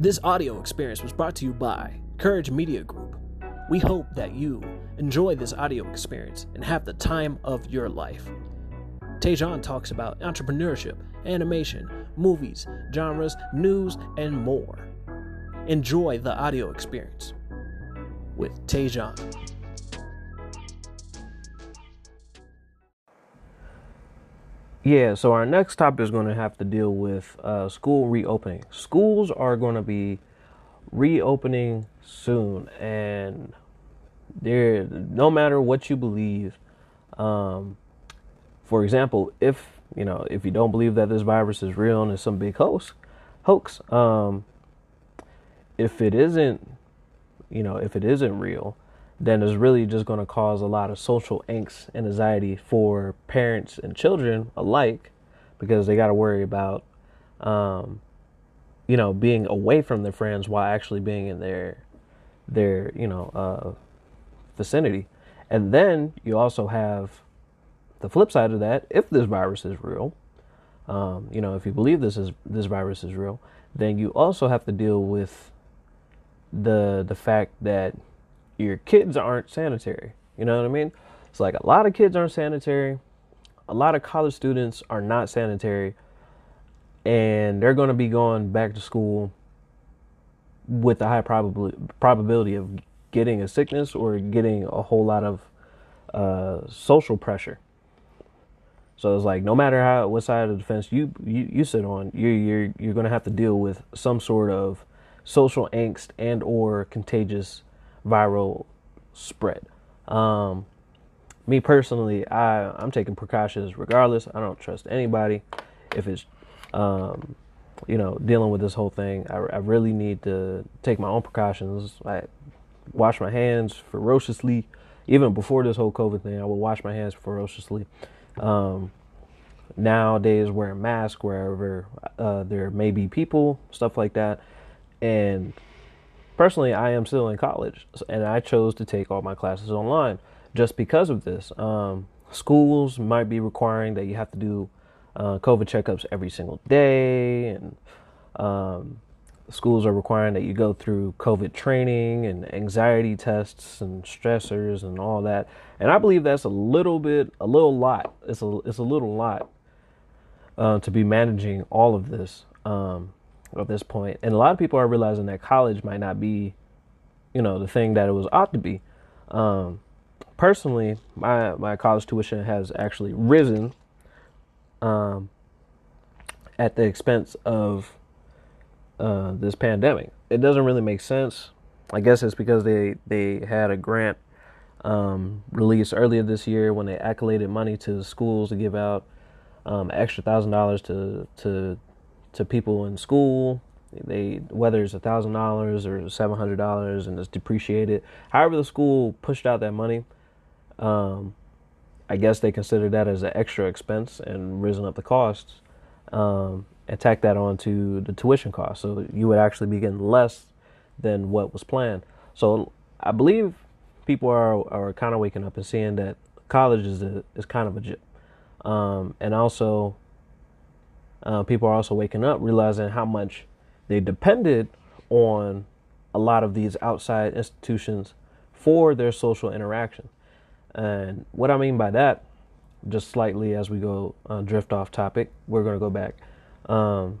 This audio experience was brought to you by Courage Media Group. We hope that you enjoy this audio experience and have the time of your life. Teyjaun talks about entrepreneurship, animation, movies, genres, news, and more. Enjoy the audio experience with Teyjaun. Yeah, so our next topic is going to have to deal with uh, school reopening. Schools are going to be reopening soon, and there, no matter what you believe, um, for example, if you know if you don't believe that this virus is real and it's some big hoax, hoax, um, if it isn't, you know, if it isn't real, then it's really just going to cause a lot of social angst and anxiety for parents and children alike because they got to worry about um, you know being away from their friends while actually being in their their you know uh, vicinity. And then you also have the flip side of that if this virus is real um, you know if you believe this is this virus is real then you also have to deal with the the fact that your kids aren't sanitary. You know what I mean? It's like a lot of kids aren't sanitary. A lot of college students are not sanitary. And they're going to be going back to school with a high probability probability of getting a sickness or getting a whole lot of uh, social pressure. So it's like no matter how what side of the fence you you, you sit on, you're you're you're going to have to deal with some sort of social angst and or contagious viral spread. Um, me personally, I I'm taking precautions regardless. I don't trust anybody. If it's um, you know dealing with this whole thing, I, I really need to take my own precautions. I wash my hands ferociously. Even before this whole COVID thing, I would wash my hands ferociously. Um, nowadays, wearing masks wherever uh, there may be people, stuff like that, and personally, I am still in college, and I chose to take all my classes online just because of this. Um, schools might be requiring that you have to do uh, COVID checkups every single day, and um, schools are requiring that you go through COVID training and anxiety tests and stressors and all that. And I believe that's a little bit, a little lot. It's a, it's a little lot uh, to be managing all of this. Um, at this point. And a lot of people are realizing that college might not be, you know, the thing that it was ought to be. Um, personally, my my college tuition has actually risen um, at the expense of uh, this pandemic. It doesn't really make sense. I guess it's because they they had a grant um, released earlier this year when they accoladed money to schools to give out um, extra thousand dollars to to to people in school. They whether it's a thousand dollars or seven hundred dollars and it's depreciated. However, the school pushed out that money. Um, I guess they considered that as an extra expense and risen up the costs um, and tacked that onto the tuition cost. So you would actually be getting less than what was planned. So I believe people are are kind of waking up and seeing that college is a, is kind of a jip. Um, and also uh, people are also waking up realizing how much they depended on a lot of these outside institutions for their social interaction. And what I mean by that, just slightly as we go uh, drift off topic, we're going to go back. Um,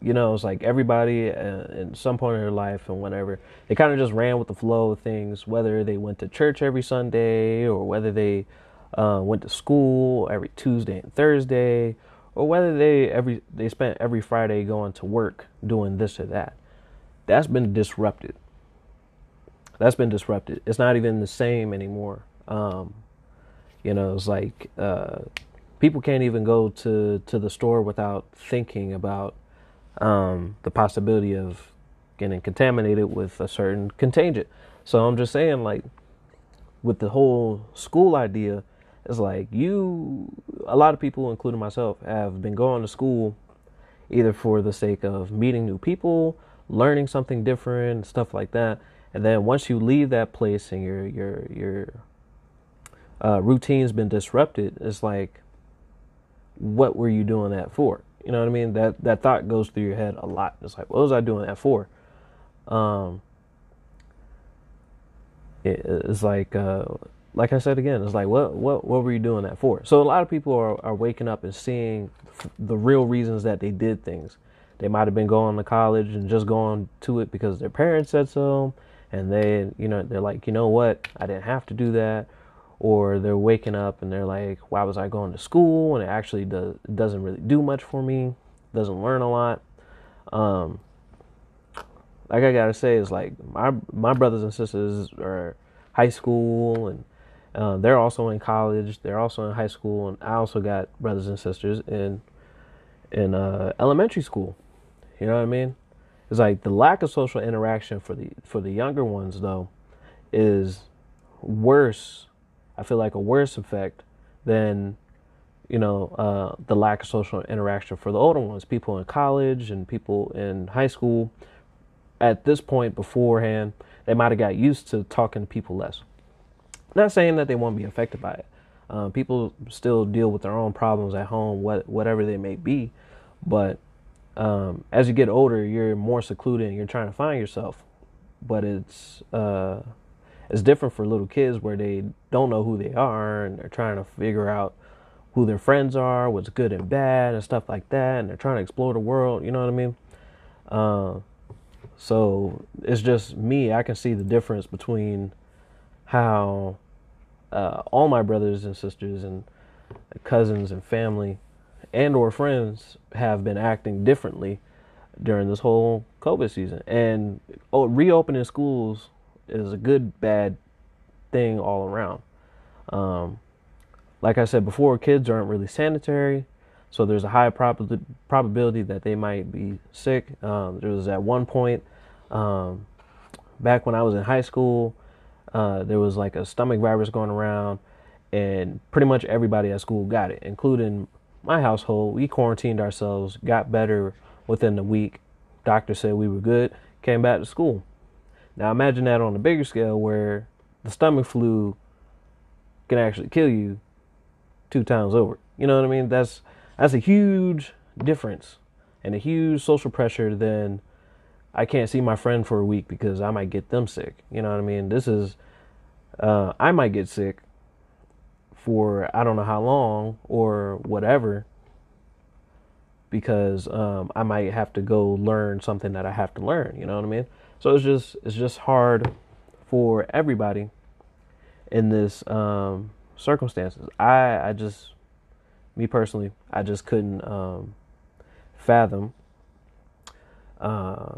you know, it's like everybody uh, in some point in their life and whatever, they kind of just ran with the flow of things, whether they went to church every Sunday or whether they uh, went to school every Tuesday and Thursday or whether they every they spent every Friday going to work doing this or that. That's been disrupted. That's been disrupted. It's not even the same anymore. Um, you know, it's like uh, people can't even go to to the store without thinking about um, the possibility of getting contaminated with a certain contagion. So I'm just saying, like, with the whole school idea, it's like you a lot of people including myself have been going to school either for the sake of meeting new people learning something different stuff like that and then once you leave that place and your your your uh, routine's been disrupted it's like what were you doing that for You know what I mean? That that thought goes through your head a lot. It's like, what was I doing that for? Um, it, it's like, uh, like I said again, it's like, what what what were you doing that for? So a lot of people are are waking up and seeing the real reasons that they did things. They might have been going to college and just going to it because their parents said so, and they, you know, they're like, you know what, I didn't have to do that, or they're waking up and they're like, why was I going to school? And it actually does doesn't really do much for me, doesn't learn a lot. Um, like I gotta say, is like my my brothers and sisters are high school and uh, they're also in college. They're also in high school, and I also got brothers and sisters in in uh, elementary school. You know what I mean? It's like the lack of social interaction for the for the younger ones though is worse. I feel like a worse effect than you know uh, the lack of social interaction for the older ones. People in college and people in high school. At this point, beforehand, they might have got used to talking to people less. Not saying that they won't be affected by it. Um, people still deal with their own problems at home, what, whatever they may be. But um, as you get older, you're more secluded and you're trying to find yourself. But it's uh, it's different for little kids where they don't know who they are and they're trying to figure out who their friends are, what's good and bad, and stuff like that. And they're trying to explore the world. You know what I mean? Uh, so it's just me. I can see the difference between how uh, all my brothers and sisters and cousins and family and or friends have been acting differently during this whole COVID season. And oh, reopening schools is a good bad thing all around. Um, like I said before, kids aren't really sanitary, so there's a high prob- probability that they might be sick. Um, there was at one point um, back when I was in high school, uh, there was like a stomach virus going around, and pretty much everybody at school got it, including my household. We quarantined ourselves, got better within the week. Doctor said we were good, came back to school. Now imagine that on a bigger scale where the stomach flu can actually kill you two times over. You know what I mean? That's that's a huge difference and a huge social pressure than I can't see my friend for a week because I might get them sick. You know what I mean? This is, uh, I might get sick for I don't know how long or whatever because um, I might have to go learn something that I have to learn. You know what I mean? So it's just it's just hard for everybody in this um, circumstances. I I just me personally I just couldn't um, fathom. Uh,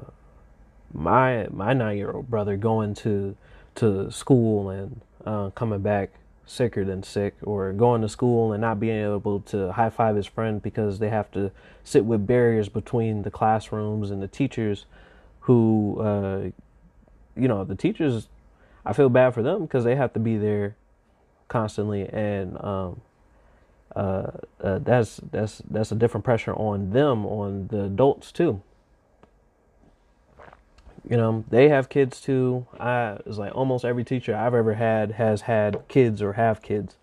my my nine year old brother going to to school and uh, coming back sicker than sick, or going to school and not being able to high five his friend because they have to sit with barriers between the classrooms and the teachers, who uh, you know the teachers. I feel bad for them because they have to be there constantly, and um, uh, uh, that's that's that's a different pressure on them, on the adults too you know they have kids too. I it's like almost every teacher i've ever had has had kids or have kids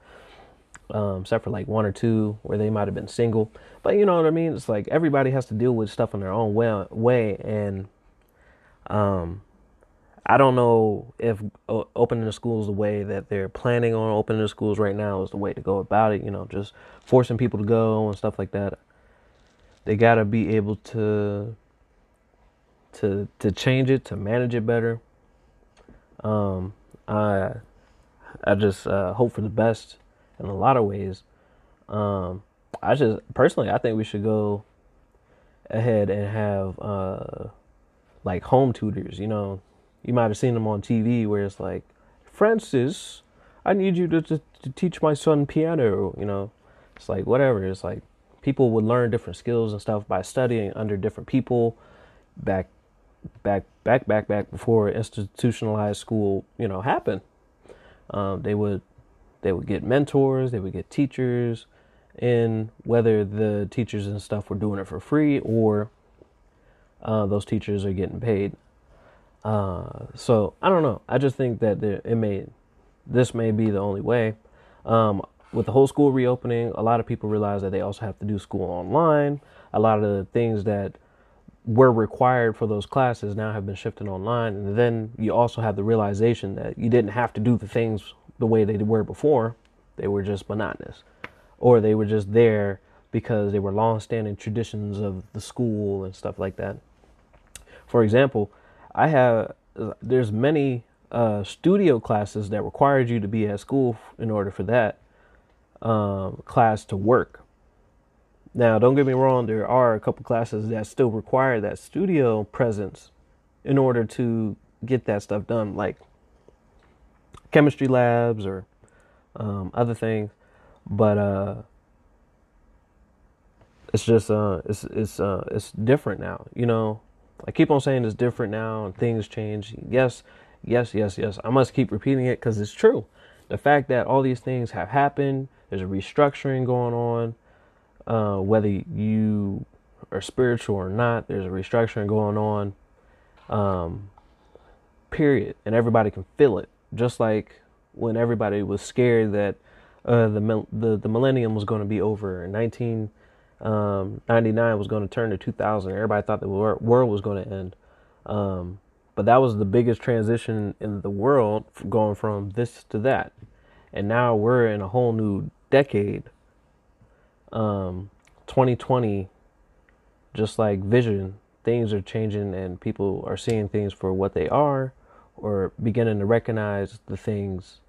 um, except for like one or two where they might have been single. But you know what i mean? It's like everybody has to deal with stuff in their own way, way. And um i don't know if opening the schools the way that they're planning on opening the schools right now is the way to go about it. You know just forcing people to go and stuff like that. They got to be able to to to change it to manage it better. Um, I I just uh, hope for the best in a lot of ways. Um, I just personally I think we should go ahead and have uh, like home tutors. You know, you might have seen them on TV where it's like, Francis, I need you to, to, to teach my son piano. You know, it's like whatever. It's like people would learn different skills and stuff by studying under different people back back back back back before institutionalized school you know happened. Um, they would they would get mentors they would get teachers and whether the teachers and stuff were doing it for free or uh, those teachers are getting paid. Uh, so i don't know. I just think that there, it may this may be the only way. Um, with the whole school reopening a lot of people realize that they also have to do school online. A lot of the things that were required for those classes now have been shifted online. And then you also have the realization that you didn't have to do the things the way they were before. They were just monotonous, or they were just there because they were long-standing traditions of the school and stuff like that. For example, I have there's many uh, studio classes that required you to be at school in order for that um, class to work. Now, don't get me wrong, there are a couple classes that still require that studio presence in order to get that stuff done, like chemistry labs or um, other things. But uh, it's just uh, it's it's uh, it's different now. You know, I keep on saying it's different now and things change. Yes, yes, yes, yes. I must keep repeating it because it's true. The fact that all these things have happened, there's a restructuring going on uh, whether you are spiritual or not, there's a restructuring going on. Um, period, and everybody can feel it. Just like when everybody was scared that uh, the, the the millennium was going to be over, and 1999 um, was going to turn to 2000. Everybody thought the world was going to end. Um, but that was the biggest transition in the world, going from this to that, and now we're in a whole new decade um, 2020, just like vision, things are changing and people are seeing things for what they are or beginning to recognize the things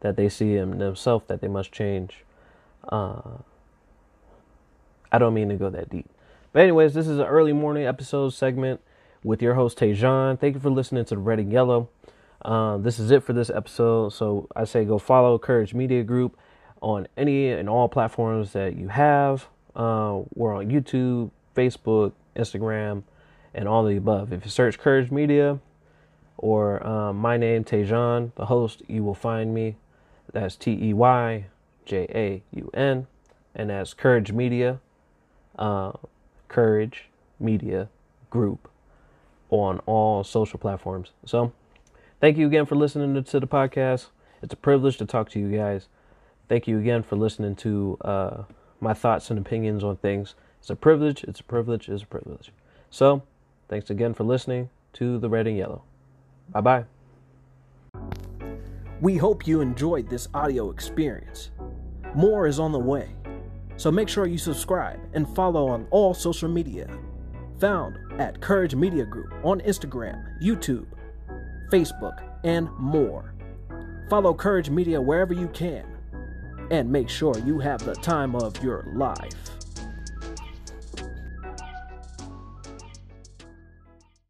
that they see in themselves that they must change. Uh, I don't mean to go that deep. But, anyways, this is an early morning episode segment with your host, Teyjaun. Thank you for listening to the Red and Yellow. Uh, this is it for this episode. So, I say go follow Courage Media Group on any and all platforms that you have. Uh, we're on YouTube, Facebook, Instagram, and all the above. If you search Courage Media or um, my name, Teyjaun, the host, you will find me. That's T E Y J A U N, and that's Courage Media, uh, Courage Media Group on all social platforms. So, thank you again for listening to the podcast. It's a privilege to talk to you guys. Thank you again for listening to uh, my thoughts and opinions on things. It's a privilege. It's a privilege. It's a privilege. So, thanks again for listening to the Red and Yellow. Bye bye. We hope you enjoyed this audio experience. More is on the way. So make sure you subscribe and follow on all social media. Found at Courage Media Group on Instagram, YouTube, Facebook, and more. Follow Courage Media wherever you can and make sure you have the time of your life.